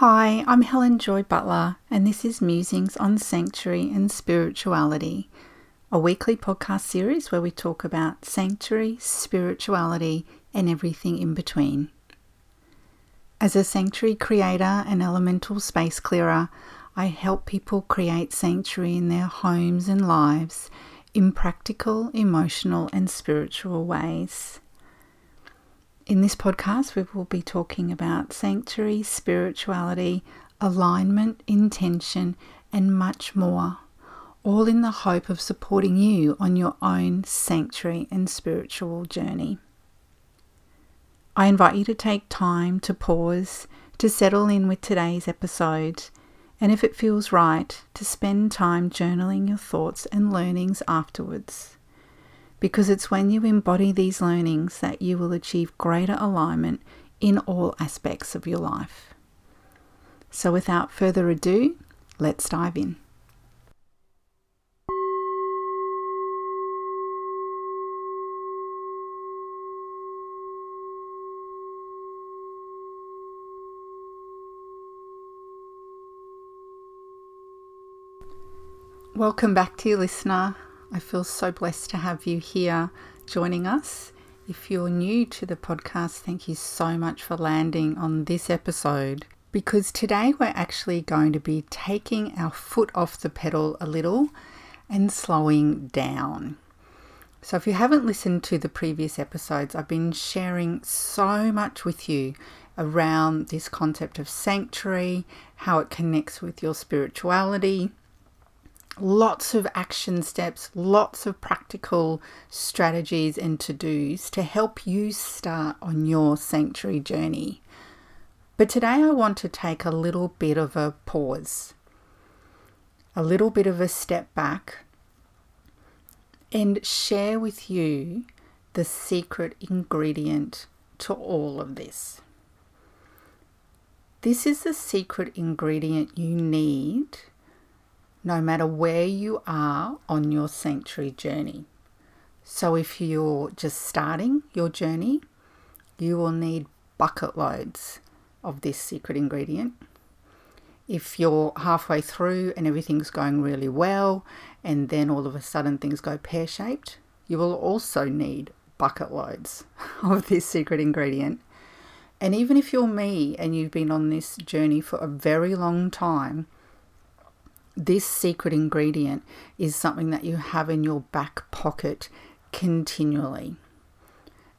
Hi, I'm Helen Joy Butler, and this is Musings on Sanctuary and Spirituality, a weekly podcast series where we talk about sanctuary, spirituality, and everything in between. As a sanctuary creator and elemental space clearer, I help people create sanctuary in their homes and lives in practical, emotional, and spiritual ways. In this podcast, we will be talking about sanctuary, spirituality, alignment, intention, and much more, all in the hope of supporting you on your own sanctuary and spiritual journey. I invite you to take time to pause, to settle in with today's episode, and if it feels right, to spend time journaling your thoughts and learnings afterwards because it's when you embody these learnings that you will achieve greater alignment in all aspects of your life. So, without further ado, let's dive in. Welcome back to you, listener. I feel so blessed to have you here joining us. If you're new to the podcast, thank you so much for landing on this episode because today we're actually going to be taking our foot off the pedal a little and slowing down. So, if you haven't listened to the previous episodes, I've been sharing so much with you around this concept of sanctuary, how it connects with your spirituality, lots of action steps, lots of practical strategies and to dos to help you start on your sanctuary journey. But today I want to take a little bit of a pause, a little bit of a step back, and share with you the secret ingredient to all of this. This is the secret ingredient you need no matter where you are on your sanctuary journey. So, if you're just starting your journey, you will need bucket loads of this secret ingredient. If you're halfway through and everything's going really well, and then all of a sudden things go pear shaped, you will also need bucket loads of this secret ingredient. And even if you're me and you've been on this journey for a very long time, this secret ingredient is something that you have in your back pocket continually.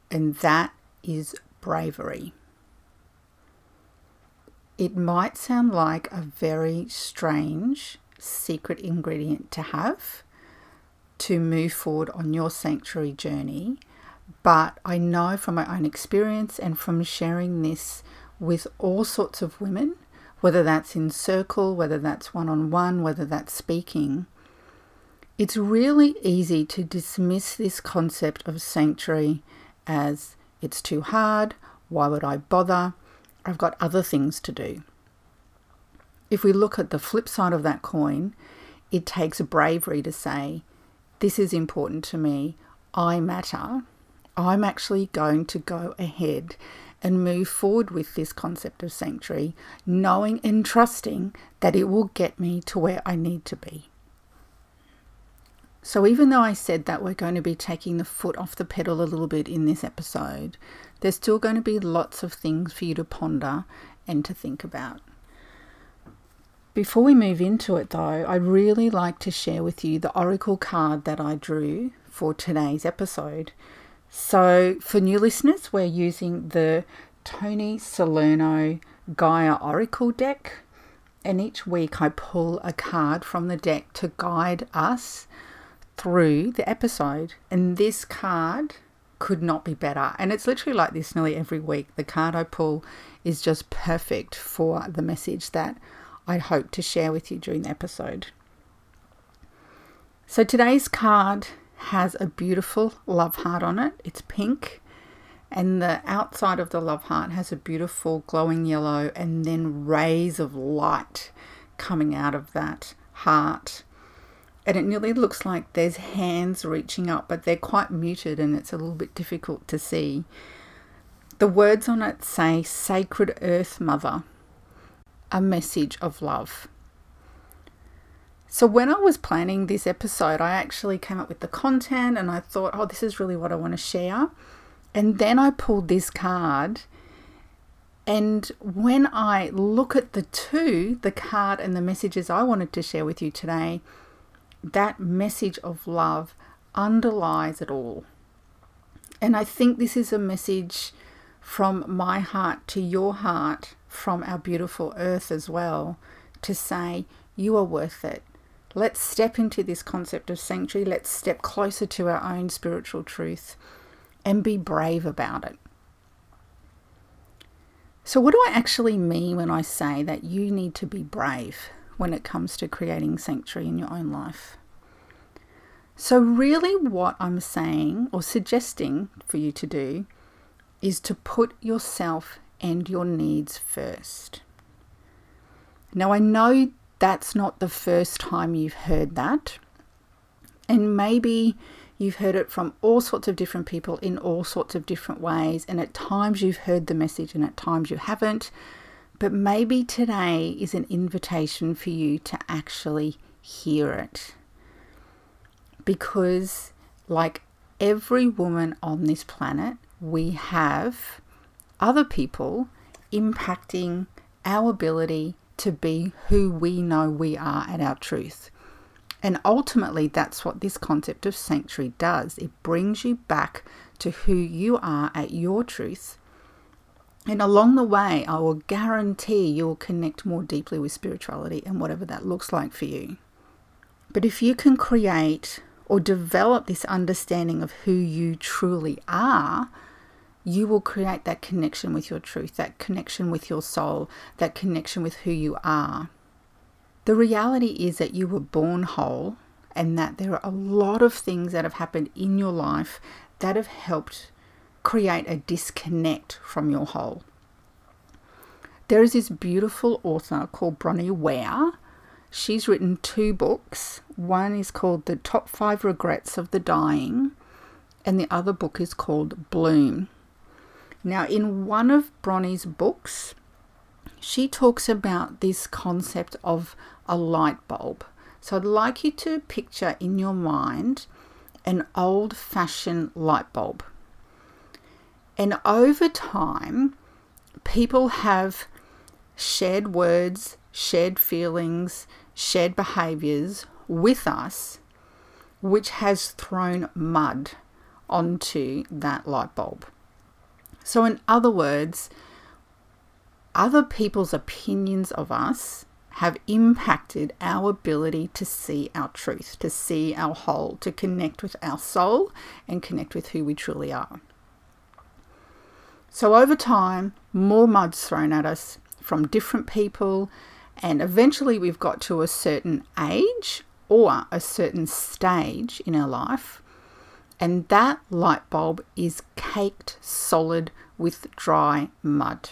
And that is bravery. It might sound like a very strange secret ingredient to have to move forward on your sanctuary journey, but I know from my own experience and from sharing this with all sorts of women whether that's in circle, whether that's one on one, whether that's speaking. It's really easy to dismiss this concept of sanctuary as it's too hard, why would I bother? I've got other things to do. If we look at the flip side of that coin, it takes bravery to say, This is important to me, I matter. I'm actually going to go ahead and move forward with this concept of sanctuary, knowing and trusting that it will get me to where I need to be. So, even though I said that we're going to be taking the foot off the pedal a little bit in this episode, there's still going to be lots of things for you to ponder and to think about. Before we move into it, though, I'd really like to share with you the oracle card that I drew for today's episode, so, for new listeners, we're using the Toni Salerno Gaia Oracle deck, and each week I pull a card from the deck to guide us through the episode. And this card could not be better. And it's literally like this nearly every week. The card I pull is just perfect for the message that I hope to share with you during the episode. So today's card has a beautiful love heart on it. It's pink, and the outside of the love heart has a beautiful glowing yellow, and then rays of light coming out of that heart. And it nearly looks like there's hands reaching up, but they're quite muted and it's a little bit difficult to see. The words on it say Sacred Earth Mother. a message of love. So, when I was planning this episode, I actually came up with the content and I thought, oh, this is really what I want to share. And then I pulled this card. And when I look at the two, the card and the messages I wanted to share with you today, that message of love underlies it all. And I think this is a message from my heart to your heart, from our beautiful earth as well, to say, you are worth it. Let's step into this concept of sanctuary. Let's step closer to our own spiritual truth and be brave about it. So, what do I actually mean when I say that you need to be brave when it comes to creating sanctuary in your own life? So, really, what I'm saying or suggesting for you to do is to put yourself and your needs first. Now, I know that's not the first time you've heard that, and maybe you've heard it from all sorts of different people in all sorts of different ways, and at times you've heard the message and at times you haven't. But maybe today is an invitation for you to actually hear it because, like every woman on this planet, we have other people impacting our ability to be who we know we are at our truth. And ultimately, that's what this concept of sanctuary does. It brings you back to who you are at your truth. And along the way, I will guarantee you'll connect more deeply with spirituality and whatever that looks like for you. But if you can create or develop this understanding of who you truly are, you will create that connection with your truth, that connection with your soul, that connection with who you are. The reality is that you were born whole and that there are a lot of things that have happened in your life that have helped create a disconnect from your whole. There is this beautiful author called Bronnie Ware She's written two books. One is called The Top Five Regrets of the Dying, and the other book is called Bloom. Now, in one of Bronnie's books, she talks about this concept of a light bulb. So, I'd like you to picture in your mind an old fashioned light bulb. And over time, people have shared words, shared feelings, shared behaviors with us, which has thrown mud onto that light bulb. So, in other words, other people's opinions of us have impacted our ability to see our truth, to see our whole, to connect with our soul and connect with who we truly are. So, over time, more mud's thrown at us from different people, and eventually we've got to a certain age or a certain stage in our life, and that light bulb is caked solid with dry mud.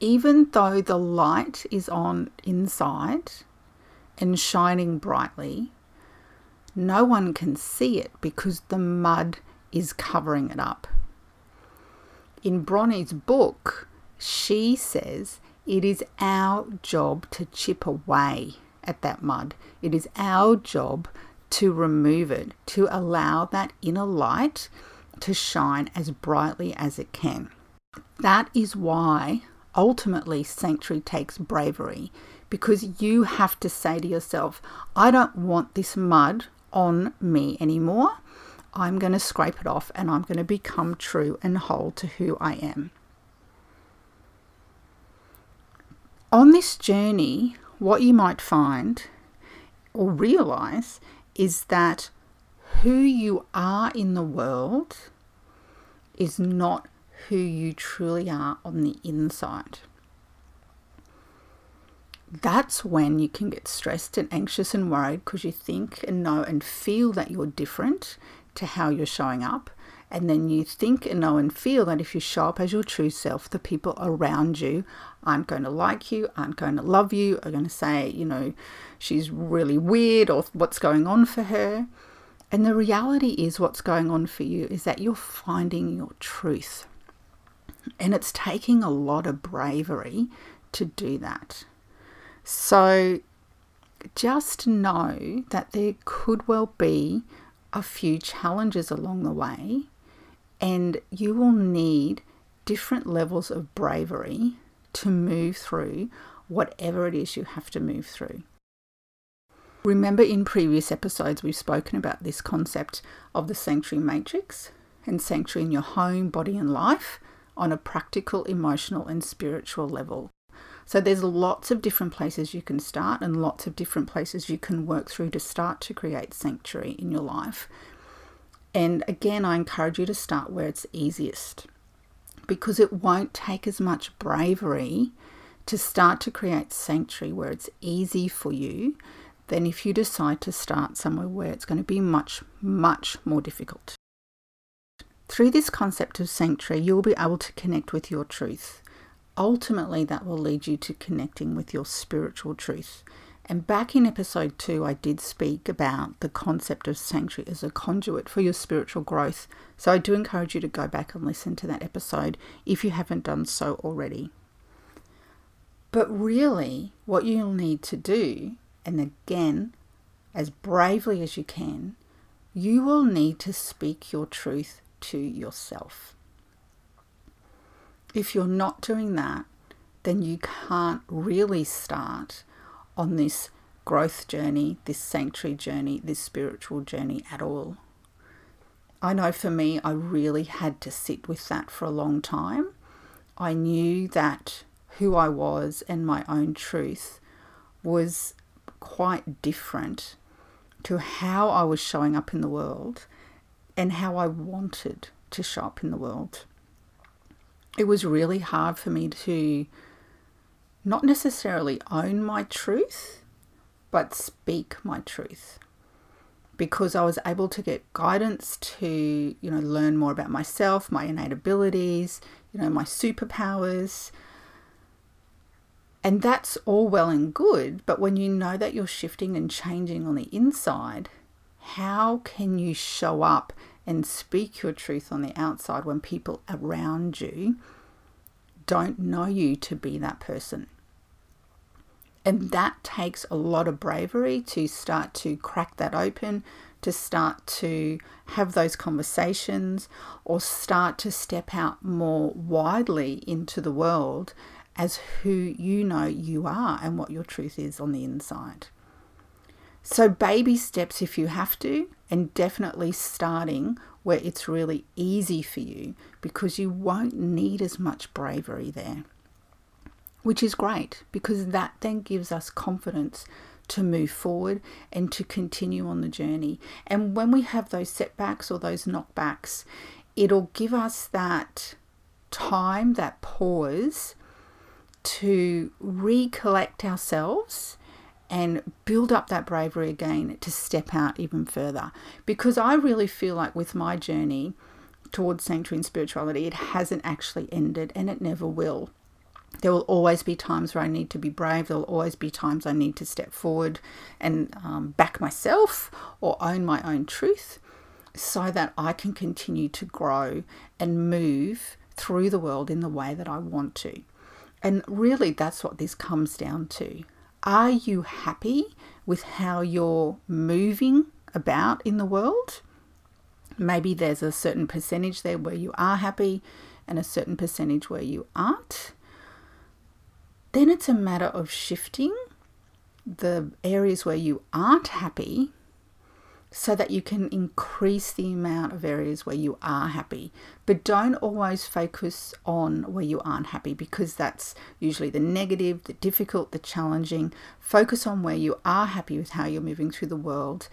Even though the light is on inside and shining brightly, no one can see it because the mud is covering it up. In Bronnie's book, she says it is our job to chip away at that mud. It is our job to remove it, to allow that inner light to shine as brightly as it can. That is why ultimately sanctuary takes bravery because you have to say to yourself, I don't want this mud on me anymore. I'm going to scrape it off and I'm going to become true and whole to who I am. On this journey, what you might find or realize is that who you are in the world is not who you truly are on the inside. That's when you can get stressed and anxious and worried because you think and know and feel that you're different to how you're showing up. And then you think and know and feel that if you show up as your true self, the people around you aren't going to like you, aren't going to love you, are going to say, you know, she's really weird or what's going on for her. And the reality is, what's going on for you is that you're finding your truth. And it's taking a lot of bravery to do that. So just know that there could well be a few challenges along the way, and you will need different levels of bravery to move through whatever it is you have to move through. Remember, in previous episodes, we've spoken about this concept of the sanctuary matrix and sanctuary in your home, body, and life on a practical, emotional, and spiritual level. So, there's lots of different places you can start and lots of different places you can work through to start to create sanctuary in your life. And again, I encourage you to start where it's easiest because it won't take as much bravery to start to create sanctuary where it's easy for you than if you decide to start somewhere where it's going to be much, much more difficult. Through this concept of sanctuary, you'll be able to connect with your truth. Ultimately, that will lead you to connecting with your spiritual truth. And back in episode two, I did speak about the concept of sanctuary as a conduit for your spiritual growth. So I do encourage you to go back and listen to that episode if you haven't done so already. But really, what you'll need to do, and again, as bravely as you can, you will need to speak your truth to yourself. If you're not doing that, then you can't really start on this growth journey, this sanctuary journey, this spiritual journey at all. I know for me, I really had to sit with that for a long time. I knew that who I was and my own truth was quite different to how I was showing up in the world and how I wanted to show up in the world. It was really hard for me to not necessarily own my truth, but speak my truth because I was able to get guidance to, you know, learn more about myself, my innate abilities, you know, my superpowers, and that's all well and good, but when you know that you're shifting and changing on the inside, how can you show up and speak your truth on the outside when people around you don't know you to be that person? And that takes a lot of bravery to start to crack that open, to start to have those conversations, or start to step out more widely into the world as who you know you are and what your truth is on the inside. So, baby steps if you have to, and definitely starting where it's really easy for you because you won't need as much bravery there, which is great because that then gives us confidence to move forward and to continue on the journey. And when we have those setbacks or those knockbacks, it'll give us that time, that pause to recollect ourselves and build up that bravery again to step out even further. Because I really feel like with my journey towards sanctuary and spirituality, it hasn't actually ended and it never will. There will always be times where I need to be brave. There will always be times I need to step forward and um, back myself or own my own truth so that I can continue to grow and move through the world in the way that I want to. And really, that's what this comes down to. Are you happy with how you're moving about in the world? Maybe there's a certain percentage there where you are happy and a certain percentage where you aren't. Then it's a matter of shifting the areas where you aren't happy so that you can increase the amount of areas where you are happy. But don't always focus on where you aren't happy because that's usually the negative, the difficult, the challenging. Focus on where you are happy with how you're moving through the world.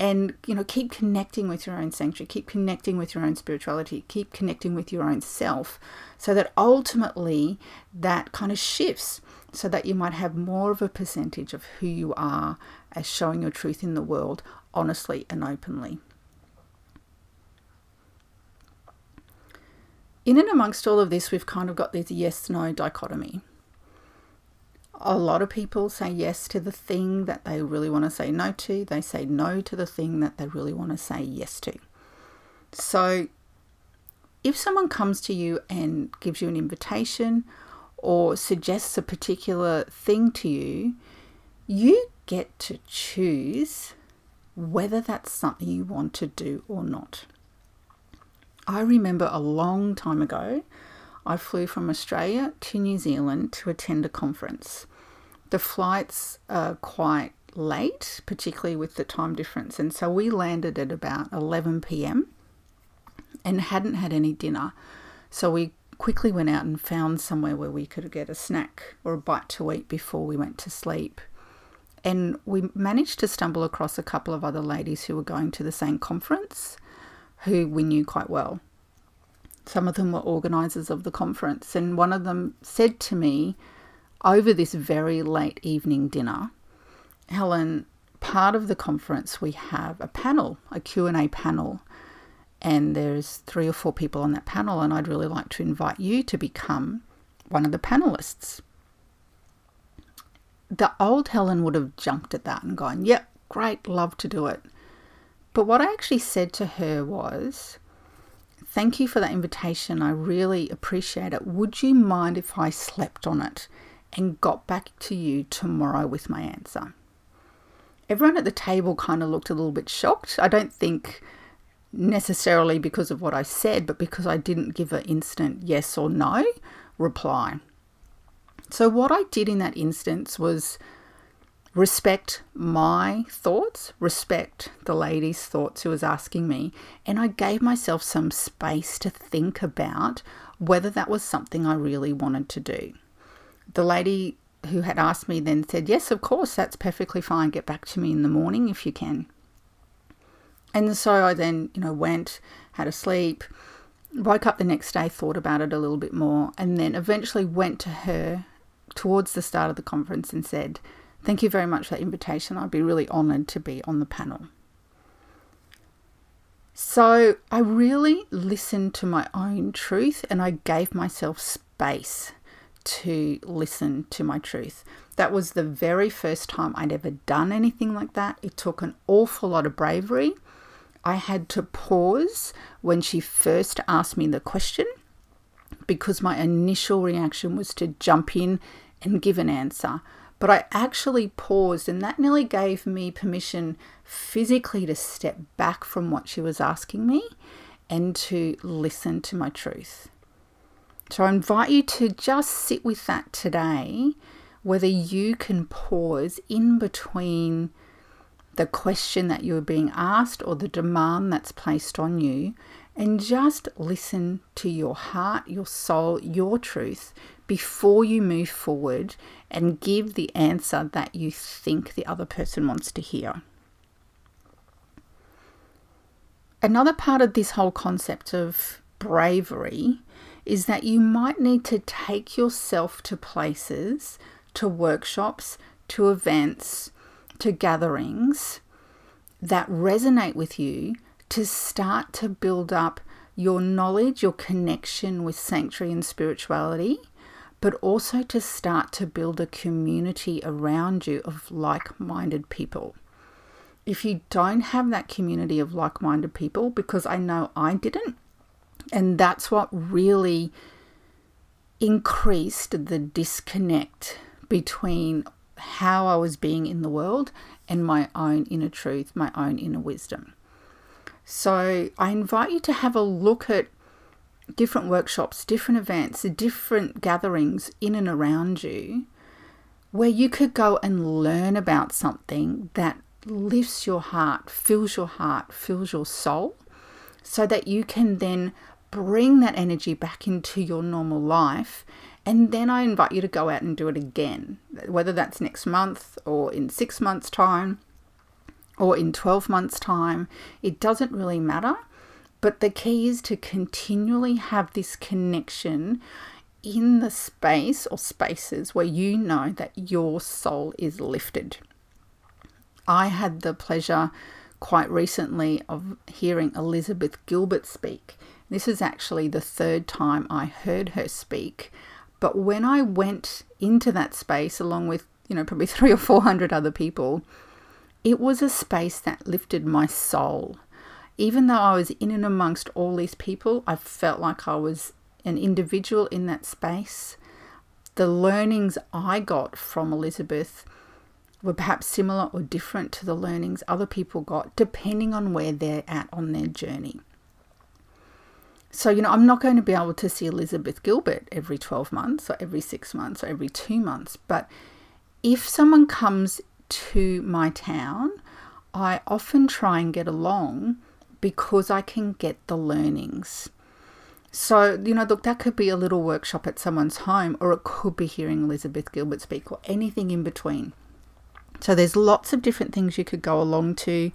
And you know, keep connecting with your own sanctuary, keep connecting with your own spirituality, keep connecting with your own self, so that ultimately that kind of shifts so that you might have more of a percentage of who you are as showing your truth in the world honestly and openly. In and amongst all of this, we've kind of got this yes no dichotomy. A lot of people say yes to the thing that they really want to say no to, they say no to the thing that they really want to say yes to. So, if someone comes to you and gives you an invitation or suggests a particular thing to you, you get to choose whether that's something you want to do or not. I remember a long time ago, I flew from Australia to New Zealand to attend a conference. The flights are quite late, particularly with the time difference, and so we landed at about 11 pm and hadn't had any dinner. So we quickly went out and found somewhere where we could get a snack or a bite to eat before we went to sleep. And we managed to stumble across a couple of other ladies who were going to the same conference who we knew quite well. Some of them were organisers of the conference, and one of them said to me over this very late evening dinner, Helen, part of the conference we have a panel, a Q&A panel, and there's three or four people on that panel and I'd really like to invite you to become one of the panelists. The old Helen would have jumped at that and gone, "Yep, great, love to do it." But what I actually said to her was, Thank you for that invitation. I really appreciate it. Would you mind if I slept on it and got back to you tomorrow with my answer? Everyone at the table kind of looked a little bit shocked. I don't think necessarily because of what I said, but because I didn't give an instant yes or no reply. So, what I did in that instance was respect my thoughts, respect the lady's thoughts who was asking me, and I gave myself some space to think about whether that was something I really wanted to do. The lady who had asked me then said, Yes, of course, that's perfectly fine. Get back to me in the morning if you can. And so I then, you know, went, had a sleep, woke up the next day, thought about it a little bit more, and then eventually went to her towards the start of the conference and said, Thank you very much for that invitation. I'd be really honoured to be on the panel. So I really listened to my own truth and I gave myself space to listen to my truth. That was the very first time I'd ever done anything like that. It took an awful lot of bravery. I had to pause when she first asked me the question because my initial reaction was to jump in and give an answer. But I actually paused, and that nearly gave me permission physically to step back from what she was asking me and to listen to my truth. So I invite you to just sit with that today, whether you can pause in between the question that you're being asked or the demand that's placed on you and just listen to your heart, your soul, your truth before you move forward and give the answer that you think the other person wants to hear. Another part of this whole concept of bravery is that you might need to take yourself to places, to workshops, to events, to gatherings that resonate with you to start to build up your knowledge, your connection with sanctuary and spirituality, but also to start to build a community around you of like minded people. If you don't have that community of like minded people, because I know I didn't, and that's what really increased the disconnect between how I was being in the world and my own inner truth, my own inner wisdom. So I invite you to have a look at different workshops, different events, different gatherings in and around you where you could go and learn about something that lifts your heart, fills your heart, fills your soul, so that you can then bring that energy back into your normal life. And then I invite you to go out and do it again, whether that's next month or in six months' time or in 12 months' time. It doesn't really matter but the key is to continually have this connection in the space or spaces where you know that your soul is lifted. I had the pleasure quite recently of hearing Elizabeth Gilbert speak. This is actually the third time I heard her speak. But when I went into that space along with, you know, probably three or four hundred other people, it was a space that lifted my soul even though I was in and amongst all these people, I felt like I was an individual in that space. The learnings I got from Elizabeth were perhaps similar or different to the learnings other people got, depending on where they're at on their journey. So, you know, I'm not going to be able to see Elizabeth Gilbert every 12 months or every six months or every two months. But if someone comes to my town, I often try and get along because I can get the learnings. So, you know, look, that could be a little workshop at someone's home, or it could be hearing Elizabeth Gilbert speak, or anything in between. So, there's lots of different things you could go along to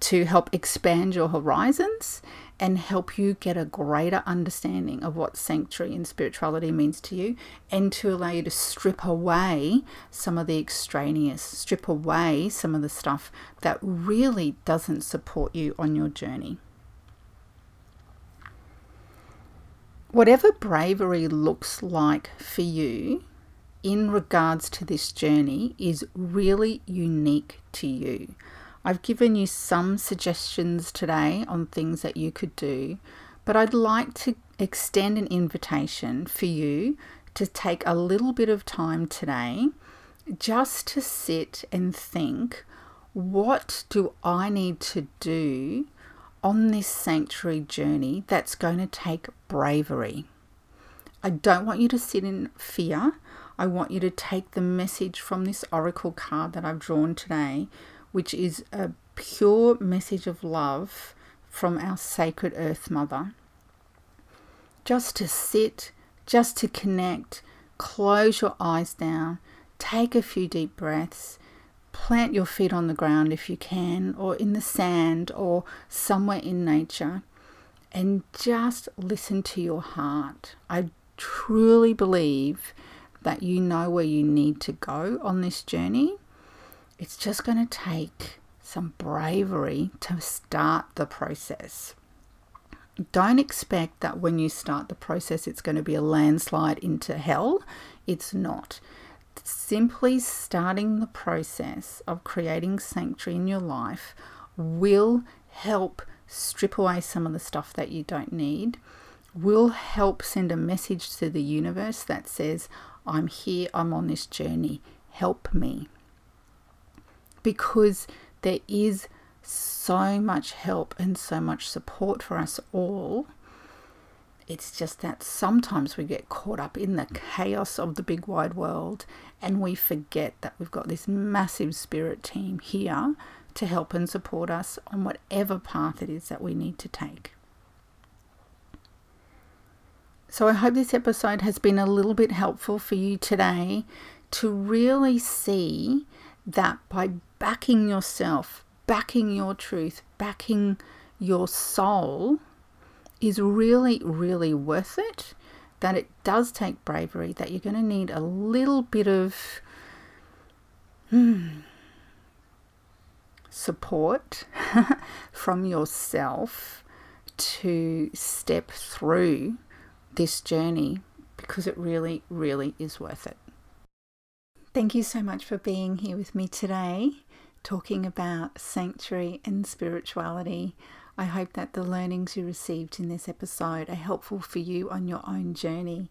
to help expand your horizons and help you get a greater understanding of what sanctuary and spirituality means to you and to allow you to strip away some of the extraneous, strip away some of the stuff that really doesn't support you on your journey. Whatever bravery looks like for you in regards to this journey is really unique to you. I've given you some suggestions today on things that you could do, but I'd like to extend an invitation for you to take a little bit of time today just to sit and think what do I need to do on this sanctuary journey that's going to take bravery? I don't want you to sit in fear. I want you to take the message from this oracle card that I've drawn today, which is a pure message of love from our sacred Earth Mother. Just to sit, just to connect, close your eyes down, take a few deep breaths, plant your feet on the ground if you can, or in the sand, or somewhere in nature, and just listen to your heart. I truly believe that you know where you need to go on this journey it's just going to take some bravery to start the process. Don't expect that when you start the process, it's going to be a landslide into hell. It's not. Simply starting the process of creating sanctuary in your life will help strip away some of the stuff that you don't need, will help send a message to the universe that says, I'm here, I'm on this journey, help me because there is so much help and so much support for us all. It's just that sometimes we get caught up in the chaos of the big wide world and we forget that we've got this massive spirit team here to help and support us on whatever path it is that we need to take. So, I hope this episode has been a little bit helpful for you today to really see that by backing yourself, backing your truth, backing your soul is really, really worth it. That it does take bravery, that you're going to need a little bit of hmm, support from yourself to step through this journey because it really, really is worth it. Thank you so much for being here with me today, talking about sanctuary and spirituality. I hope that the learnings you received in this episode are helpful for you on your own journey.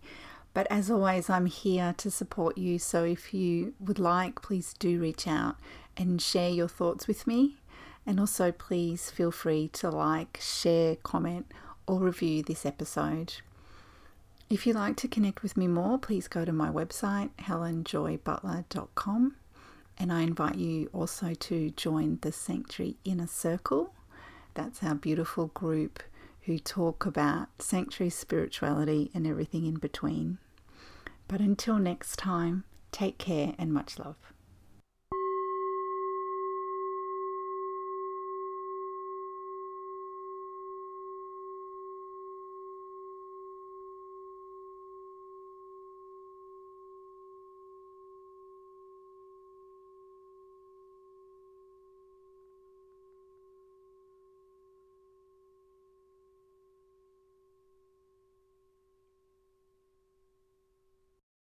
But as always, I'm here to support you. So if you would like, please do reach out and share your thoughts with me. And also, please feel free to like, share, comment, or review this episode. If you'd like to connect with me more, please go to my website, helenjoybutler.com. And I invite you also to join the Sanctuary Inner Circle. That's our beautiful group who talk about sanctuary spirituality and everything in between. But until next time, take care and much love.